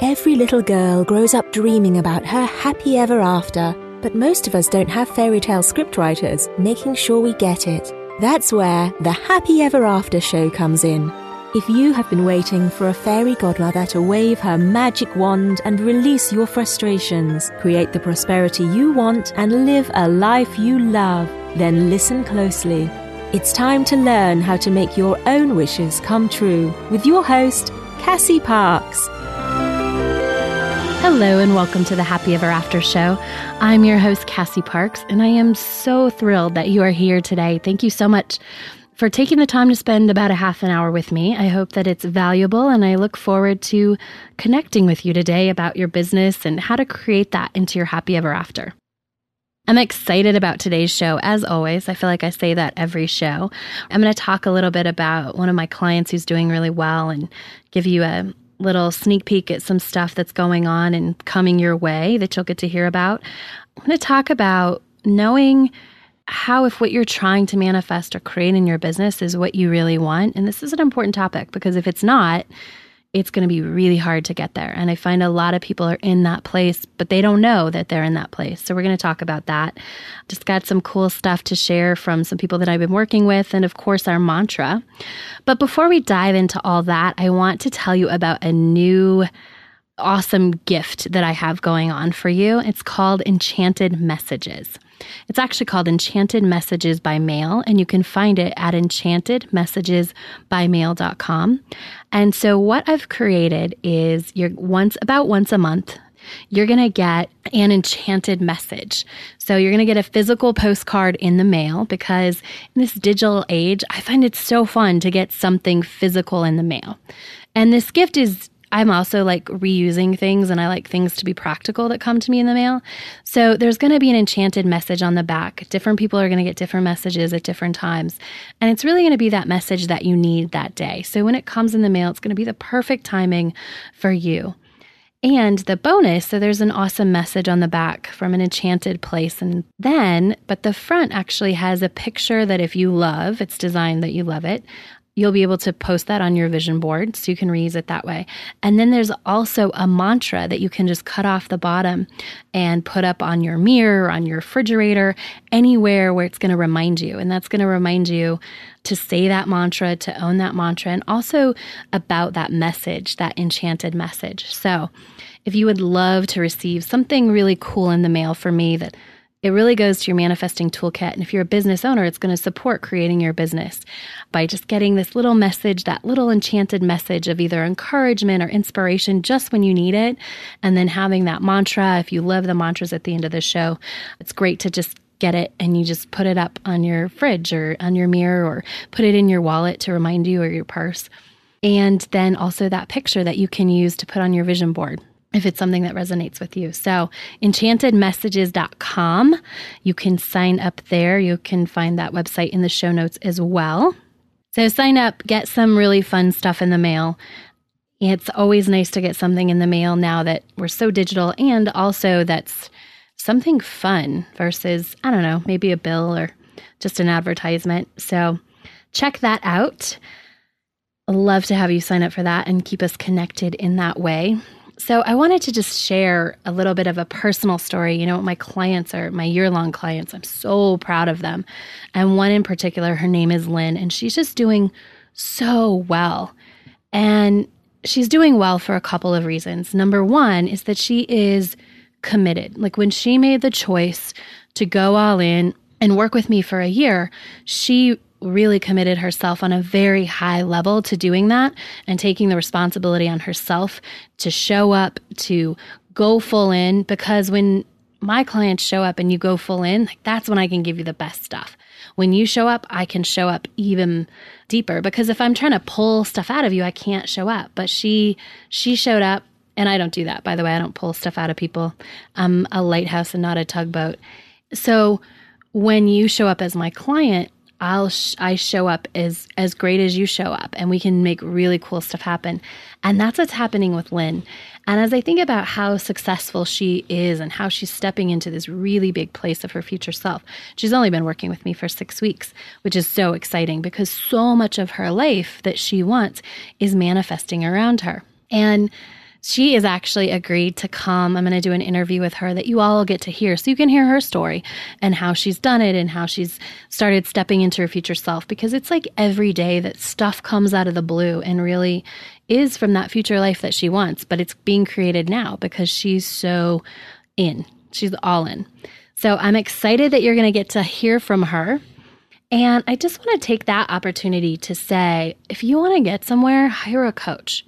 Every little girl grows up dreaming about her happy ever after, but most of us don't have fairy tale scriptwriters making sure we get it. That's where the Happy Ever After show comes in. If you have been waiting for a fairy godmother to wave her magic wand and release your frustrations, create the prosperity you want, and live a life you love, then listen closely. It's time to learn how to make your own wishes come true with your host, Cassie Parks. Hello, and welcome to the Happy Ever After Show. I'm your host, Cassie Parks, and I am so thrilled that you are here today. Thank you so much for taking the time to spend about a half an hour with me. I hope that it's valuable, and I look forward to connecting with you today about your business and how to create that into your happy ever after. I'm excited about today's show. As always, I feel like I say that every show. I'm going to talk a little bit about one of my clients who's doing really well and give you a little sneak peek at some stuff that's going on and coming your way that you'll get to hear about. I'm going to talk about knowing how, if what you're trying to manifest or create in your business is what you really want. And this is an important topic because if it's not, it's going to be really hard to get there. And I find a lot of people are in that place, but they don't know that they're in that place. So we're going to talk about that. Just got some cool stuff to share from some people that I've been working with, and of course, our mantra. But before we dive into all that, I want to tell you about a new awesome gift that I have going on for you. It's called Enchanted Messages. It's actually called Enchanted Messages by Mail, and you can find it at enchantedmessagesbymail.com. And so, what I've created is you're once about once a month. You're going to get an enchanted message. So, you're going to get a physical postcard in the mail because in this digital age, I find it so fun to get something physical in the mail. And this gift is I'm also like reusing things and I like things to be practical that come to me in the mail. So there's going to be an enchanted message on the back. Different people are going to get different messages at different times. And it's really going to be that message that you need that day. So when it comes in the mail, it's going to be the perfect timing for you. And the bonus, so there's an awesome message on the back from an enchanted place. And then, but the front actually has a picture that if you love, it's designed that you love it, you'll be able to post that on your vision board so you can reuse it that way. And then there's also a mantra that you can just cut off the bottom and put up on your mirror, on your refrigerator, anywhere where it's going to remind you. And that's going to remind you to say that mantra, to own that mantra, and also about that message, that enchanted message. So if you would love to receive something really cool in the mail for me that it really goes to your manifesting toolkit. And if you're a business owner, it's going to support creating your business by just getting this little message, that little enchanted message of either encouragement or inspiration just when you need it. And then having that mantra. If you love the mantras at the end of the show, it's great to just get it and you just put it up on your fridge or on your mirror or put it in your wallet to remind you or your purse. And then also that picture that you can use to put on your vision board if it's something that resonates with you. So, enchantedmessages.com. You can sign up there. You can find that website in the show notes as well. So, sign up, get some really fun stuff in the mail. It's always nice to get something in the mail now that we're so digital and also that's something fun versus, I don't know, maybe a bill or just an advertisement. So, check that out. Love to have you sign up for that and keep us connected in that way. So, I wanted to just share a little bit of a personal story. You know, my clients are my year long clients. I'm so proud of them. And one in particular, her name is Lynn, and she's just doing so well. And she's doing well for a couple of reasons. Number one is that she is committed. Like when she made the choice to go all in and work with me for a year, she really committed herself on a very high level to doing that and taking the responsibility on herself to show up, to go full in. Because when my clients show up and you go full in, like that's when I can give you the best stuff. When you show up, I can show up even deeper because if I'm trying to pull stuff out of you, I can't show up. But she she showed up and I don't do that by the way. I don't pull stuff out of people. I'm a lighthouse and not a tugboat. So when you show up as my client, I'll sh- I show up as as great as you show up and we can make really cool stuff happen. And that's what's happening with Lynn. And as I think about how successful she is and how she's stepping into this really big place of her future self, she's only been working with me for 6 weeks, which is so exciting because so much of her life that she wants is manifesting around her. And she is actually agreed to come. I'm going to do an interview with her that you all get to hear so you can hear her story and how she's done it and how she's started stepping into her future self because it's like every day that stuff comes out of the blue and really is from that future life that she wants, but it's being created now because she's so in. She's all in. So I'm excited that you're going to get to hear from her. And I just want to take that opportunity to say if you want to get somewhere, hire a coach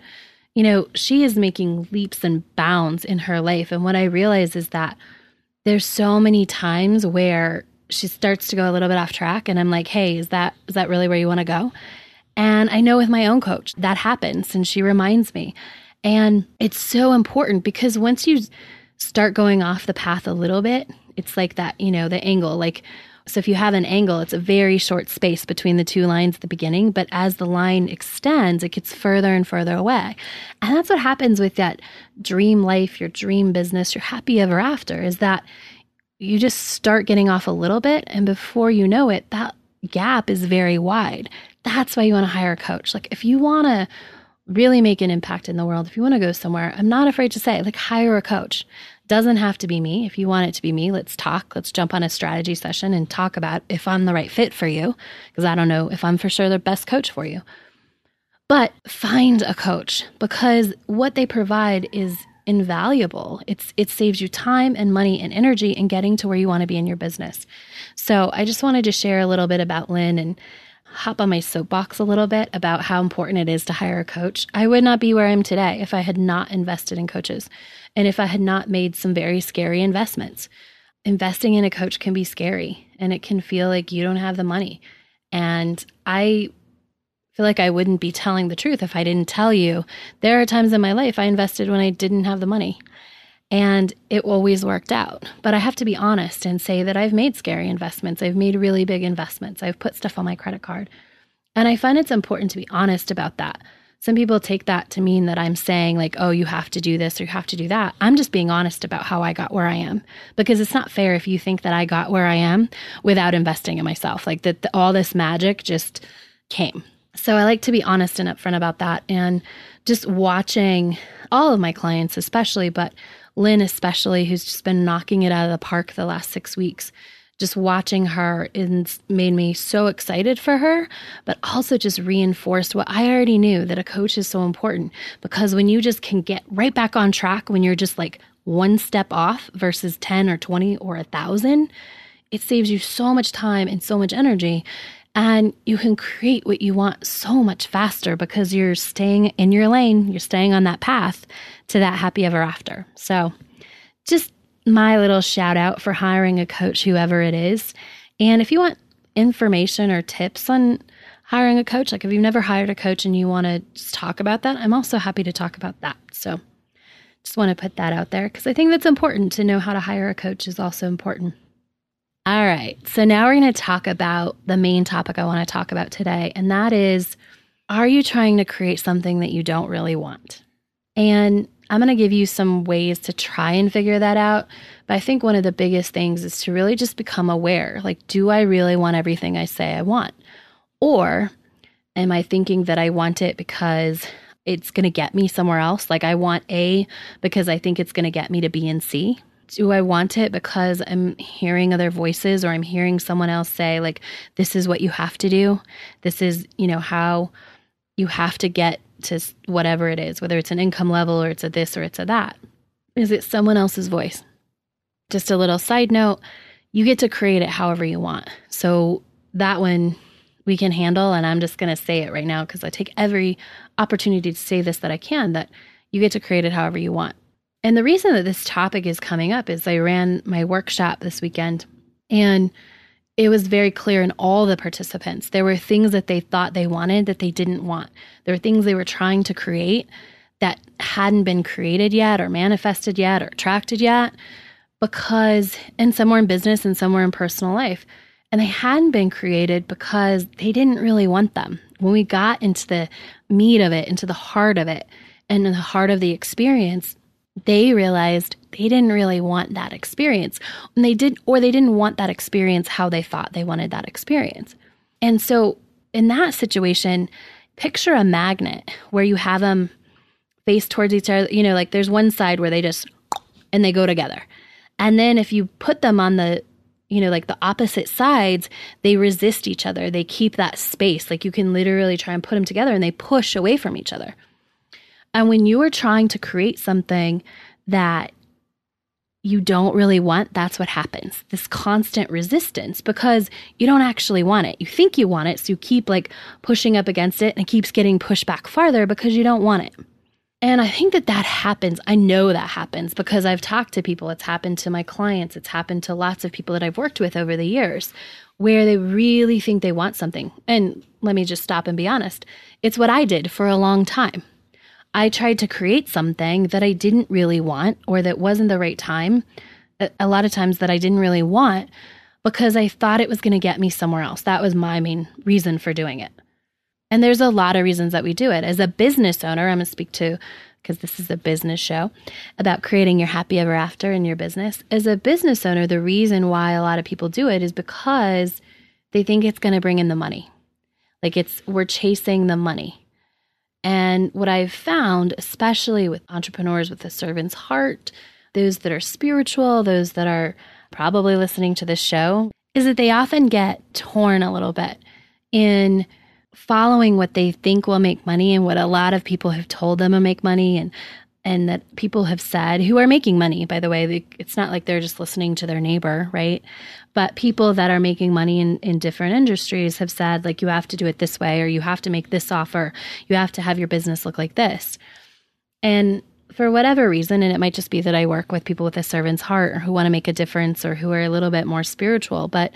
you know, she is making leaps and bounds in her life. And what I realize is that there's so many times where she starts to go a little bit off track and I'm like, "Hey, is that is that really where you want to go?" And I know with my own coach, that happens and she reminds me. And it's so important because once you start going off the path a little bit, it's like that, you know, the angle like so if you have an angle, it's a very short space between the two lines at the beginning, but as the line extends, it gets further and further away. And that's what happens with that dream life, your dream business, your happy ever after is that you just start getting off a little bit and before you know it, that gap is very wide. That's why you want to hire a coach. Like if you want to really make an impact in the world, if you want to go somewhere, I'm not afraid to say, like, hire a coach. Doesn't have to be me. If you want it to be me, let's talk. Let's jump on a strategy session and talk about if I'm the right fit for you, because I don't know if I'm for sure the best coach for you. But find a coach because what they provide is invaluable. It's it saves you time and money and energy in getting to where you want to be in your business. So I just wanted to share a little bit about Lynn and hop on my soapbox a little bit about how important it is to hire a coach. I would not be where I am today if I had not invested in coaches and if I had not made some very scary investments. Investing in a coach can be scary and it can feel like you don't have the money. And I feel like I wouldn't be telling the truth if I didn't tell you there are times in my life I invested when I didn't have the money. And it always worked out. But I have to be honest and say that I've made scary investments. I've made really big investments. I've put stuff on my credit card. And I find it's important to be honest about that. Some people take that to mean that I'm saying, like, oh, you have to do this or you have to do that. I'm just being honest about how I got where I am because it's not fair if you think that I got where I am without investing in myself. Like, that all this magic just came. So I like to be honest and upfront about that. And just watching all of my clients, especially, but Lynn, especially, who's just been knocking it out of the park the last six weeks. Just watching her made me so excited for her, but also just reinforced what I already knew that a coach is so important. Because when you just can get right back on track, when you're just like one step off versus 10 or 20 or a thousand, it saves you so much time and so much energy. And you can create what you want so much faster because you're staying in your lane, you're staying on that path to that happy ever after. So, just my little shout out for hiring a coach, whoever it is. And if you want information or tips on hiring a coach, like if you've never hired a coach and you want to just talk about that, I'm also happy to talk about that. So, just want to put that out there because I think that's important to know how to hire a coach is also important. All right. So now we're going to talk about the main topic I want to talk about today. And that is Are you trying to create something that you don't really want? And I'm going to give you some ways to try and figure that out. But I think one of the biggest things is to really just become aware like, do I really want everything I say I want? Or am I thinking that I want it because it's going to get me somewhere else? Like, I want A because I think it's going to get me to B and C do I want it because I'm hearing other voices or I'm hearing someone else say, like, this is what you have to do? This is, you know, how you have to get to whatever it is, whether it's an income level or it's a this or it's a that. Is it someone else's voice? Just a little side note you get to create it however you want. So that one we can handle. And I'm just going to say it right now because I take every opportunity to say this that I can that you get to create it however you want. And the reason that this topic is coming up is I ran my workshop this weekend and it was very clear in all the participants. There were things that they thought they wanted that they didn't want. There were things they were trying to create that hadn't been created yet or manifested yet or attracted yet because, and some were in business and some were in personal life. And they hadn't been created because they didn't really want them. When we got into the meat of it, into the heart of it, and in the heart of the experience, they realized they didn't really want that experience. And they did or they didn't want that experience how they thought they wanted that experience. And so in that situation, picture a magnet where you have them face towards each other. You know, like there's one side where they just and they go together. And then if you put them on the you know, like the opposite sides, they resist each other. They keep that space. Like you can literally try and put them together and they push away from each other. And when you are trying to create something that you don't really want, that's what happens. This constant resistance because you don't actually want it. You think you want it, so you keep like pushing up against it and it keeps getting pushed back farther because you don't want it. And I think that that happens. I know that happens because I've talked to people. It's happened to my clients. It's happened to lots of people that I've worked with over the years where they really think they want something. And let me just stop and be honest. It's what I did for a long time. I tried to create something that I didn't really want or that wasn't the right time. A lot of times that I didn't really want because I thought it was going to get me somewhere else. That was my main reason for doing it. And there's a lot of reasons that we do it. As a business owner, I'm going to speak to, because this is a business show, about creating your happy ever after in your business. As a business owner, the reason why a lot of people do it is because they think it's going to bring in the money. Like it's, we're chasing the money. And what I've found, especially with entrepreneurs with a servant's heart, those that are spiritual, those that are probably listening to this show, is that they often get torn a little bit in following what they think will make money and what a lot of people have told them will make money and and that people have said who are making money by the way it's not like they're just listening to their neighbor right? But people that are making money in, in different industries have said like you have to do it this way or you have to make this offer. You have to have your business look like this. And for whatever reason and it might just be that i work with people with a servant's heart or who want to make a difference or who are a little bit more spiritual but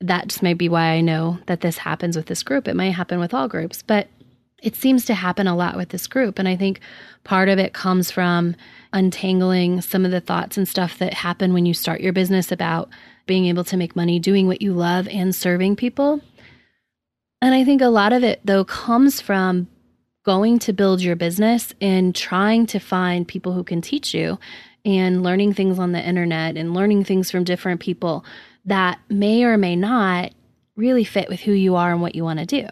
that just may be why I know that this happens with this group. It might happen with all groups, but it seems to happen a lot with this group. And I think part of it comes from untangling some of the thoughts and stuff that happen when you start your business about being able to make money doing what you love and serving people. And I think a lot of it, though, comes from going to build your business and trying to find people who can teach you and learning things on the internet and learning things from different people that may or may not really fit with who you are and what you want to do.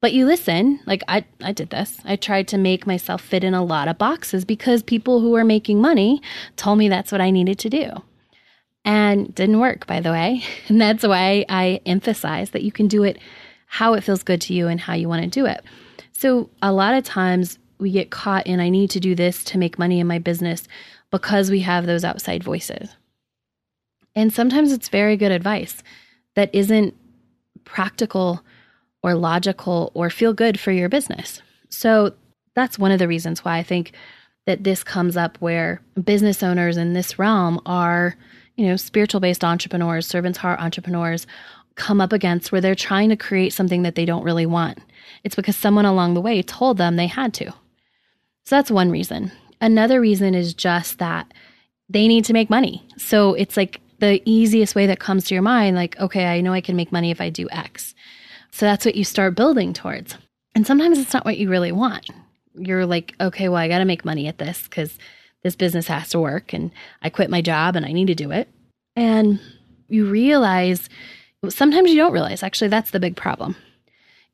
But you listen, like I, I did this. I tried to make myself fit in a lot of boxes because people who were making money told me that's what I needed to do. And didn't work, by the way. And that's why I emphasize that you can do it how it feels good to you and how you want to do it. So a lot of times we get caught in I need to do this to make money in my business because we have those outside voices. And sometimes it's very good advice that isn't practical or logical or feel good for your business. So that's one of the reasons why I think that this comes up where business owners in this realm are, you know, spiritual based entrepreneurs, servants heart entrepreneurs come up against where they're trying to create something that they don't really want. It's because someone along the way told them they had to. So that's one reason. Another reason is just that they need to make money. So it's like the easiest way that comes to your mind, like, okay, I know I can make money if I do X. So that's what you start building towards. And sometimes it's not what you really want. You're like, okay, well, I got to make money at this because this business has to work and I quit my job and I need to do it. And you realize, sometimes you don't realize, actually, that's the big problem.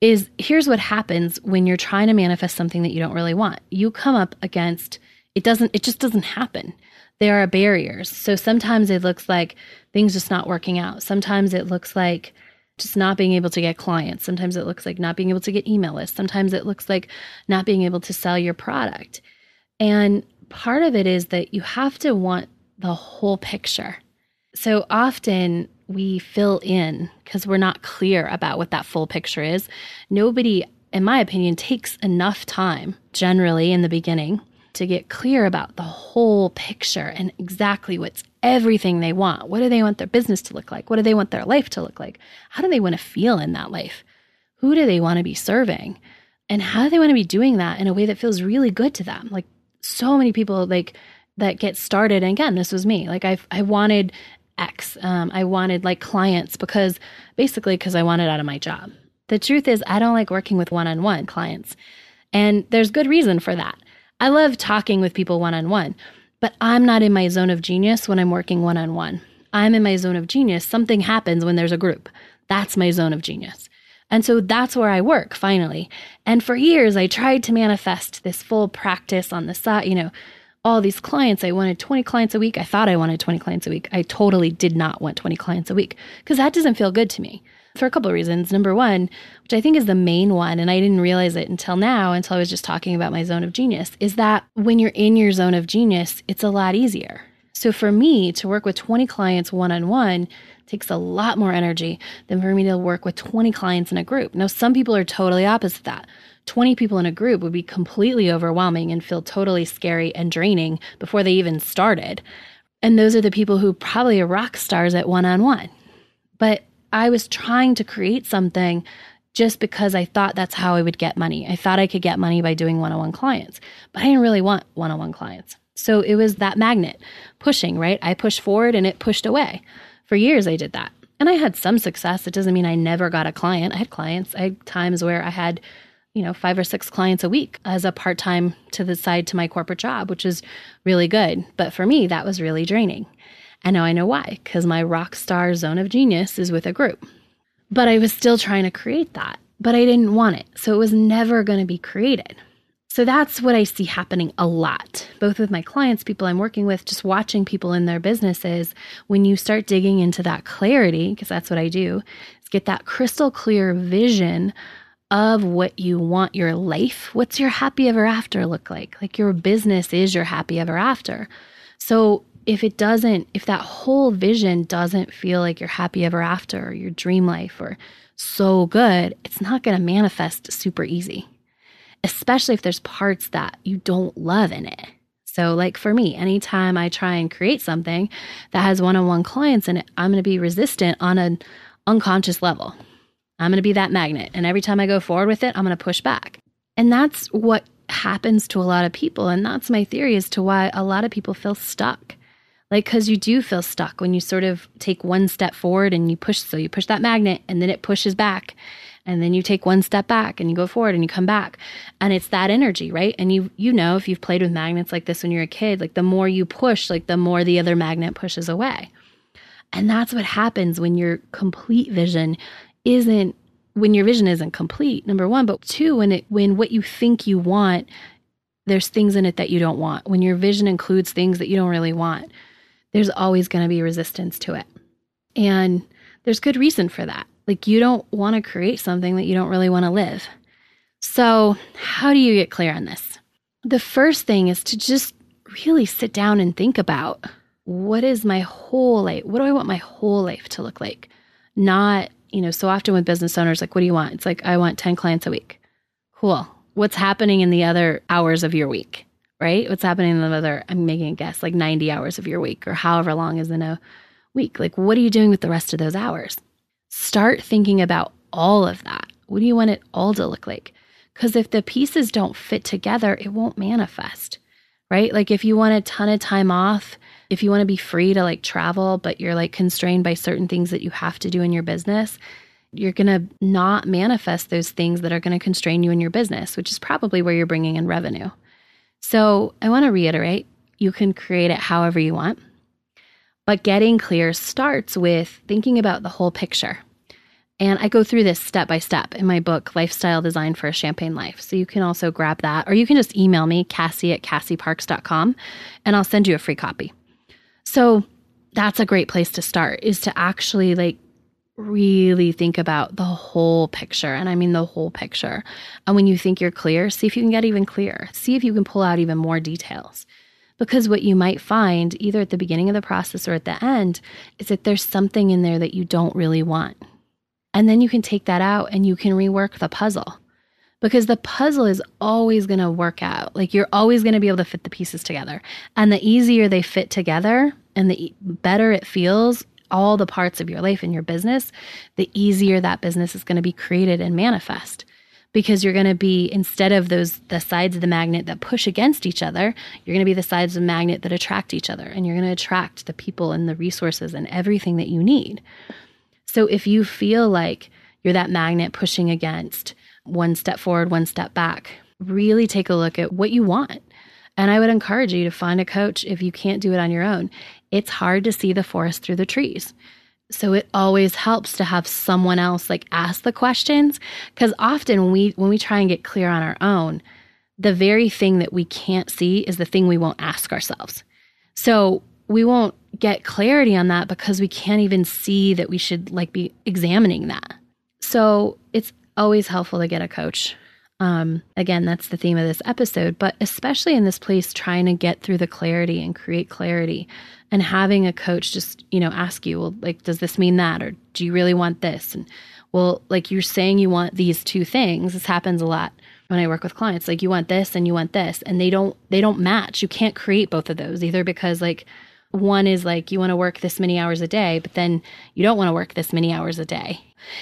Is here's what happens when you're trying to manifest something that you don't really want. You come up against it doesn't it just doesn't happen there are barriers. So sometimes it looks like things just not working out. Sometimes it looks like just not being able to get clients. Sometimes it looks like not being able to get email lists. Sometimes it looks like not being able to sell your product. And part of it is that you have to want the whole picture. So often we fill in because we're not clear about what that full picture is. Nobody, in my opinion, takes enough time generally in the beginning to get clear about the whole picture and exactly what's everything they want. What do they want their business to look like? What do they want their life to look like? How do they want to feel in that life? Who do they want to be serving? And how do they want to be doing that in a way that feels really good to them? Like so many people like that get started and again, this was me. Like I I wanted X. Um, I wanted like clients because basically because I wanted out of my job. The truth is I don't like working with one-on-one clients. And there's good reason for that. I love talking with people one on one, but I'm not in my zone of genius when I'm working one on one. I'm in my zone of genius. Something happens when there's a group. That's my zone of genius. And so that's where I work finally. And for years, I tried to manifest this full practice on the side, you know, all these clients. I wanted 20 clients a week. I thought I wanted 20 clients a week. I totally did not want 20 clients a week because that doesn't feel good to me for a couple of reasons. Number one, which I think is the main one, and I didn't realize it until now, until I was just talking about my zone of genius, is that when you're in your zone of genius, it's a lot easier. So for me to work with 20 clients one on one takes a lot more energy than for me to work with 20 clients in a group. Now, some people are totally opposite that. 20 people in a group would be completely overwhelming and feel totally scary and draining before they even started. And those are the people who probably are rock stars at one on one. But I was trying to create something just because I thought that's how I would get money. I thought I could get money by doing one on one clients, but I didn't really want one on one clients. So it was that magnet pushing, right? I pushed forward and it pushed away. For years, I did that. And I had some success. It doesn't mean I never got a client. I had clients. I had times where I had, you know, five or six clients a week as a part time to the side to my corporate job, which is really good. But for me, that was really draining. And now I know why, because my rock star zone of genius is with a group. But I was still trying to create that, but I didn't want it. So it was never going to be created. So that's what I see happening a lot, both with my clients, people I'm working with, just watching people in their businesses. When you start digging into that clarity, because that's what I do, is get that crystal clear vision of what you want your life. What's your happy ever after look like? Like your business is your happy ever after. So if it doesn't, if that whole vision doesn't feel like your happy ever after or your dream life or so good, it's not going to manifest super easy, especially if there's parts that you don't love in it. So, like for me, anytime I try and create something that has one on one clients in it, I'm going to be resistant on an unconscious level. I'm going to be that magnet. And every time I go forward with it, I'm going to push back. And that's what happens to a lot of people. And that's my theory as to why a lot of people feel stuck like because you do feel stuck when you sort of take one step forward and you push so you push that magnet and then it pushes back. And then you take one step back and you go forward and you come back. And it's that energy right? And you you know if you've played with magnets like this when you're a kid like the more you push like the more the other magnet pushes away. And that's what happens when your complete vision isn't when your vision isn't complete number 1 but two when it when what you think you want there's things in it that you don't want. When your vision includes things that you don't really want there's always going to be resistance to it. And there's good reason for that. Like, you don't want to create something that you don't really want to live. So, how do you get clear on this? The first thing is to just really sit down and think about what is my whole life? What do I want my whole life to look like? Not, you know, so often with business owners, like, what do you want? It's like, I want 10 clients a week. Cool. What's happening in the other hours of your week? Right? What's happening in the other, I'm making a guess, like 90 hours of your week or however long is in a week. Like, what are you doing with the rest of those hours? Start thinking about all of that. What do you want it all to look like? Because if the pieces don't fit together, it won't manifest, right? Like, if you want a ton of time off, if you want to be free to like travel, but you're like constrained by certain things that you have to do in your business, you're going to not manifest those things that are going to constrain you in your business, which is probably where you're bringing in revenue. So I want to reiterate you can create it however you want, but getting clear starts with thinking about the whole picture. And I go through this step by step in my book, Lifestyle Design for a Champagne Life. So you can also grab that, or you can just email me, Cassie at CassieParks.com, and I'll send you a free copy. So that's a great place to start is to actually like really think about the whole picture. And I mean the whole picture. And when you think you're clear, see if you can get even clearer. See if you can pull out even more details. Because what you might find, either at the beginning of the process or at the end, is that there's something in there that you don't really want. And then you can take that out and you can rework the puzzle. Because the puzzle is always going to work out. Like you're always going to be able to fit the pieces together. And the easier they fit together and the better it feels all the parts of your life and your business, the easier that business is going to be created and manifest. Because you're going to be, instead of those, the sides of the magnet that push against each other, you're going to be the sides of the magnet that attract each other. And you're going to attract the people and the resources and everything that you need. So if you feel like you're that magnet pushing against one step forward, one step back, really take a look at what you want. And I would encourage you to find a coach if you can't do it on your own it's hard to see the forest through the trees. So it always helps to have someone else like ask the questions cuz often we when we try and get clear on our own, the very thing that we can't see is the thing we won't ask ourselves. So we won't get clarity on that because we can't even see that we should like be examining that. So it's always helpful to get a coach. Um, again, that's the theme of this episode, but especially in this place, trying to get through the clarity and create clarity and having a coach just, you know, ask you, well, like, does this mean that? Or do you really want this? And well, like you're saying you want these two things. This happens a lot when I work with clients. Like you want this and you want this, and they don't they don't match. You can't create both of those either because like one is like you want to work this many hours a day, but then you don't want to work this many hours a day.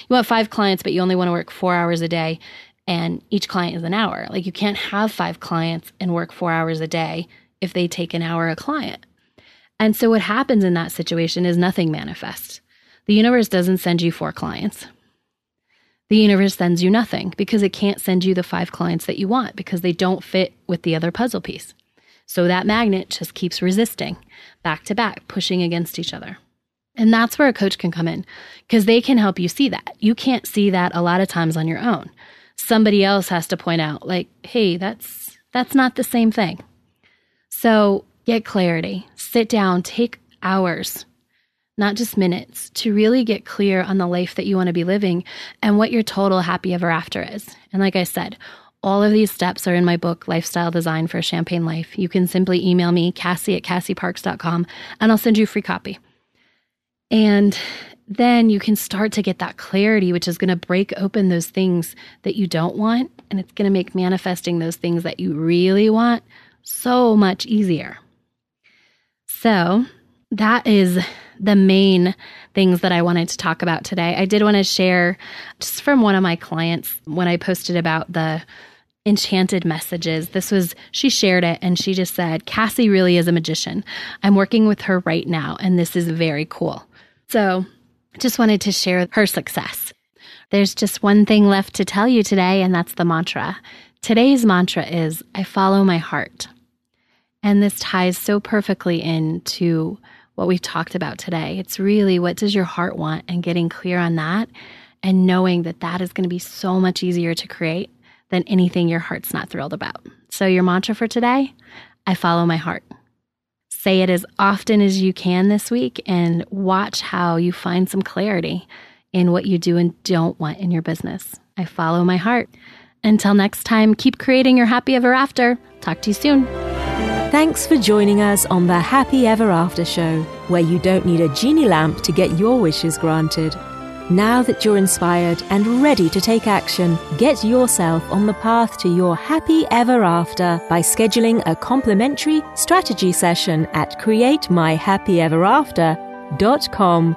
You want five clients, but you only want to work four hours a day, and each client is an hour. Like you can't have five clients and work four hours a day if they take an hour a client. And so what happens in that situation is nothing manifests. The universe doesn't send you four clients. The universe sends you nothing because it can't send you the five clients that you want because they don't fit with the other puzzle piece. So that magnet just keeps resisting back to back, pushing against each other. And that's where a coach can come in because they can help you see that. You can't see that a lot of times on your own. Somebody else has to point out like, "Hey, that's that's not the same thing." So, get clarity. Sit down, take hours, not just minutes, to really get clear on the life that you want to be living and what your total happy ever after is. And like I said, all of these steps are in my book, Lifestyle Design for a Champagne Life. You can simply email me, Cassie at CassieParks.com, and I'll send you a free copy. And then you can start to get that clarity, which is going to break open those things that you don't want. And it's going to make manifesting those things that you really want so much easier. So, that is the main things that I wanted to talk about today. I did want to share just from one of my clients when I posted about the enchanted messages. This was, she shared it and she just said, Cassie really is a magician. I'm working with her right now, and this is very cool. So, just wanted to share her success. There's just one thing left to tell you today, and that's the mantra. Today's mantra is I follow my heart. And this ties so perfectly into what we've talked about today. It's really what does your heart want and getting clear on that and knowing that that is going to be so much easier to create than anything your heart's not thrilled about. So, your mantra for today I follow my heart. Say it as often as you can this week and watch how you find some clarity in what you do and don't want in your business. I follow my heart. Until next time, keep creating your happy ever after. Talk to you soon. Thanks for joining us on the Happy Ever After Show, where you don't need a genie lamp to get your wishes granted. Now that you're inspired and ready to take action, get yourself on the path to your happy ever after by scheduling a complimentary strategy session at createmyhappyeverafter.com